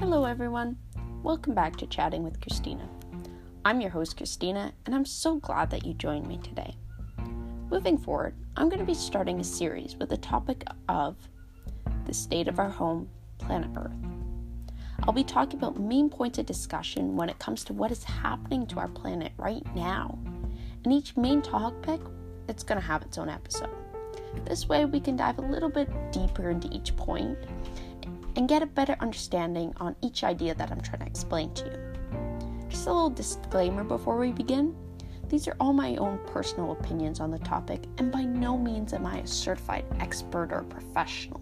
Hello, everyone. Welcome back to Chatting with Christina. I'm your host, Christina, and I'm so glad that you joined me today. Moving forward, I'm going to be starting a series with the topic of the state of our home, planet Earth. I'll be talking about main points of discussion when it comes to what is happening to our planet right now. And each main topic, it's going to have its own episode. This way, we can dive a little bit deeper into each point and get a better understanding on each idea that I'm trying to explain to you. Just a little disclaimer before we begin these are all my own personal opinions on the topic, and by no means am I a certified expert or professional.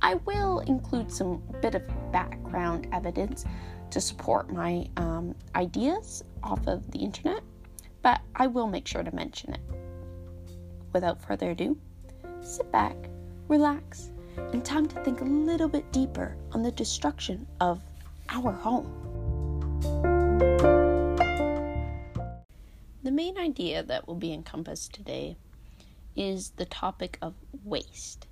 I will include some bit of background evidence to support my um, ideas off of the internet, but I will make sure to mention it. Without further ado, sit back, relax, and time to think a little bit deeper on the destruction of our home. The main idea that will be encompassed today is the topic of waste.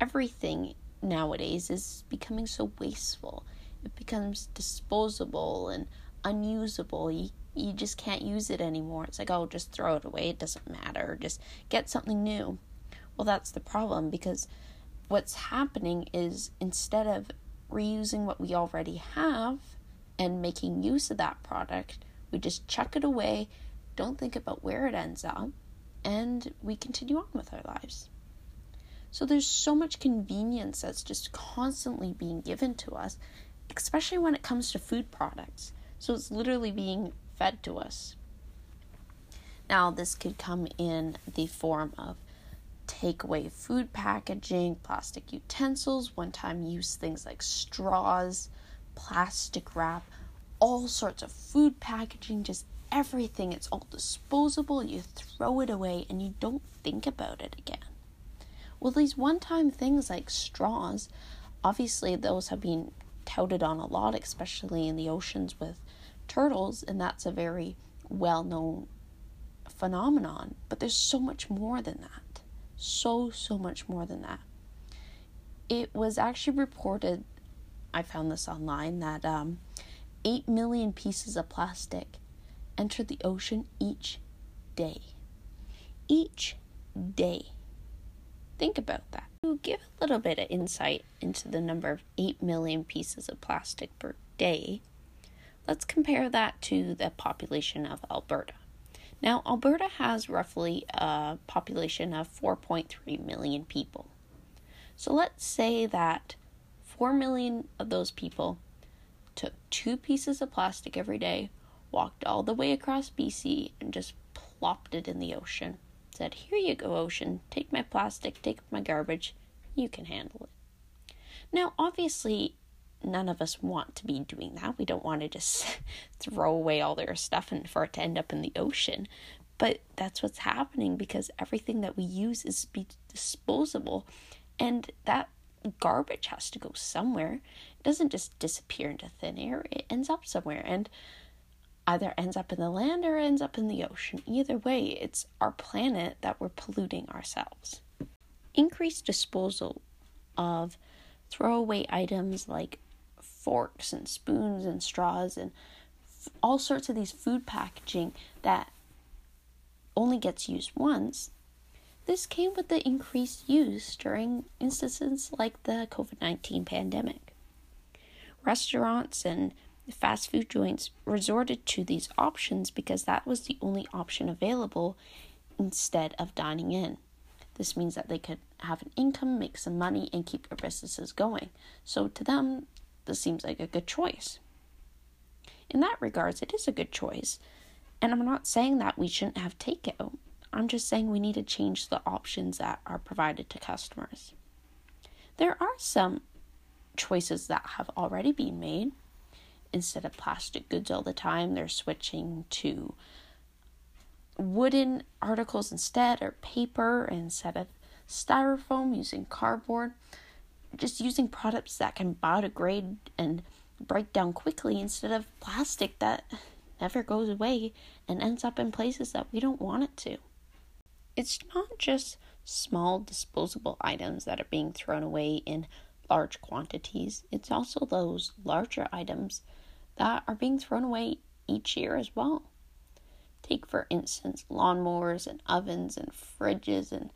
Everything nowadays is becoming so wasteful. It becomes disposable and unusable. You, you just can't use it anymore. It's like, oh, just throw it away. It doesn't matter. Just get something new. Well, that's the problem because what's happening is instead of reusing what we already have and making use of that product, we just chuck it away, don't think about where it ends up, and we continue on with our lives. So there's so much convenience that's just constantly being given to us, especially when it comes to food products. So it's literally being fed to us. Now, this could come in the form of take away food packaging, plastic utensils, one time use things like straws, plastic wrap, all sorts of food packaging, just everything. It's all disposable. You throw it away and you don't think about it again. Well, these one time things like straws, obviously, those have been touted on a lot, especially in the oceans with turtles, and that's a very well known phenomenon. But there's so much more than that so, so much more than that. It was actually reported, I found this online, that um, 8 million pieces of plastic enter the ocean each day. Each day. Think about that. To give a little bit of insight into the number of 8 million pieces of plastic per day, let's compare that to the population of Alberta. Now, Alberta has roughly a population of 4.3 million people. So let's say that 4 million of those people took two pieces of plastic every day, walked all the way across BC, and just plopped it in the ocean. Said, Here you go, ocean. Take my plastic, take my garbage. You can handle it. Now, obviously, none of us want to be doing that. We don't want to just throw away all their stuff and for it to end up in the ocean. But that's what's happening because everything that we use is be disposable and that garbage has to go somewhere. It doesn't just disappear into thin air. It ends up somewhere and either ends up in the land or ends up in the ocean. Either way, it's our planet that we're polluting ourselves. Increased disposal of throwaway items like forks and spoons and straws and f- all sorts of these food packaging that only gets used once. This came with the increased use during instances like the COVID 19 pandemic. Restaurants and fast food joints resorted to these options because that was the only option available instead of dining in. This means that they could have an income, make some money, and keep their businesses going. So to them, this seems like a good choice. In that regards, it is a good choice. And I'm not saying that we shouldn't have takeout. I'm just saying we need to change the options that are provided to customers. There are some choices that have already been made. Instead of plastic goods all the time, they're switching to wooden articles instead, or paper instead of styrofoam, using cardboard just using products that can biodegrade and break down quickly instead of plastic that never goes away and ends up in places that we don't want it to. It's not just small disposable items that are being thrown away in large quantities, it's also those larger items that are being thrown away each year as well. Take, for instance, lawnmowers and ovens and fridges and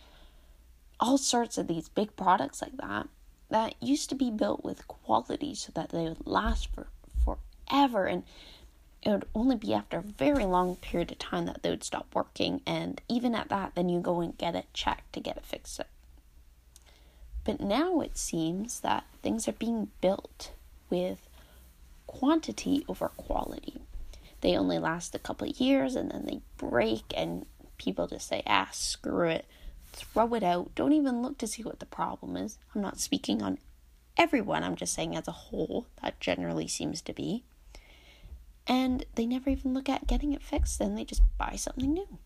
all sorts of these big products like that that used to be built with quality so that they would last for forever and it would only be after a very long period of time that they would stop working. And even at that then you go and get it checked to get it fixed up. But now it seems that things are being built with quantity over quality. They only last a couple of years and then they break and people just say ah screw it throw it out. Don't even look to see what the problem is. I'm not speaking on everyone. I'm just saying as a whole that generally seems to be. And they never even look at getting it fixed. Then they just buy something new.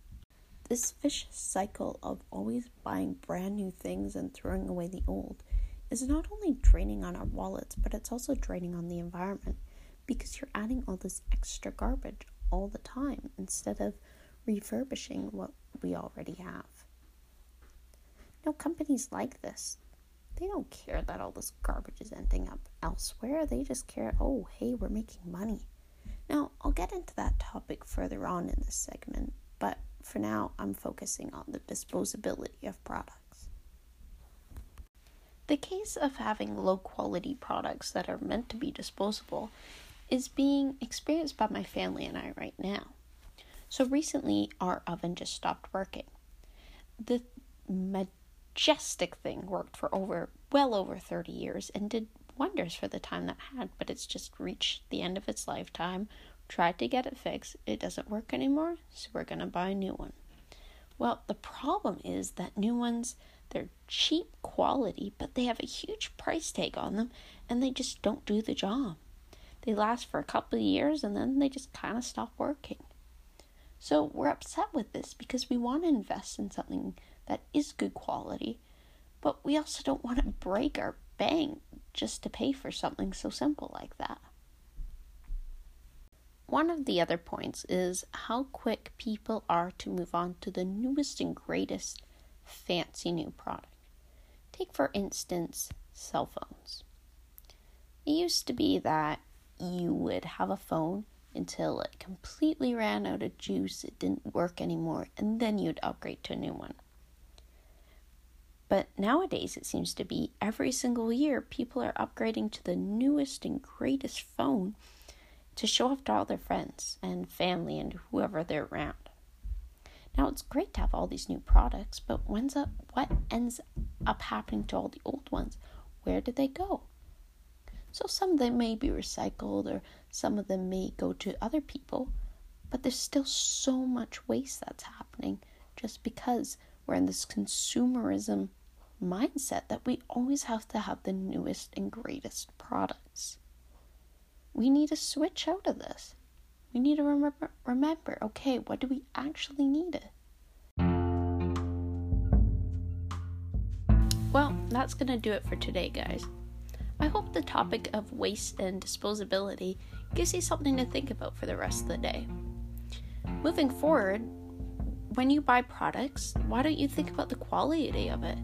This vicious cycle of always buying brand new things and throwing away the old is not only draining on our wallets but it's also draining on the environment because you're adding all this extra garbage all the time instead of refurbishing what we already have. Now, companies like this, they don't care that all this garbage is ending up elsewhere. They just care, oh, hey, we're making money. Now, I'll get into that topic further on in this segment, but for now, I'm focusing on the disposability of products. The case of having low quality products that are meant to be disposable is being experienced by my family and I right now. So recently, our oven just stopped working. The majestic thing worked for over well over 30 years and did wonders for the time that had, but it's just reached the end of its lifetime. Tried to get it fixed, it doesn't work anymore, so we're going to buy a new one. Well, the problem is that new ones they're cheap quality, but they have a huge price tag on them and they just don't do the job they last for a couple of years and then they just kind of stop working. So we're upset with this because we want to invest in something that is good quality, but we also don't want to break our bank just to pay for something so simple like that. One of the other points is how quick people are to move on to the newest and greatest fancy new product. Take, for instance, cell phones. It used to be that you would have a phone until it completely ran out of juice, it didn't work anymore, and then you'd upgrade to a new one. But nowadays, it seems to be every single year people are upgrading to the newest and greatest phone to show off to all their friends and family and whoever they're around. Now, it's great to have all these new products, but when's up, what ends up happening to all the old ones? Where do they go? So some of them may be recycled or some of them may go to other people, but there's still so much waste that's happening just because we're in this consumerism mindset that we always have to have the newest and greatest products. We need to switch out of this. We need to remember remember, okay, what do we actually need it? Well, that's going to do it for today, guys. I hope the topic of waste and disposability gives you something to think about for the rest of the day. Moving forward, when you buy products, why don't you think about the quality of it?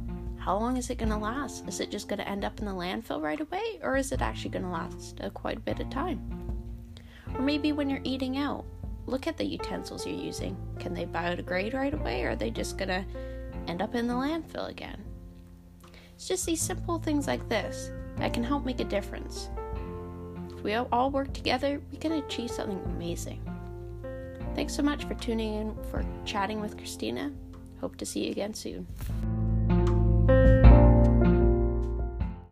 How long is it going to last? Is it just going to end up in the landfill right away, or is it actually going to last a quite a bit of time? Or maybe when you're eating out, look at the utensils you're using. Can they biodegrade right away, or are they just going to end up in the landfill again? It's just these simple things like this that can help make a difference. If we all work together, we can achieve something amazing. Thanks so much for tuning in for chatting with Christina. Hope to see you again soon. Bye.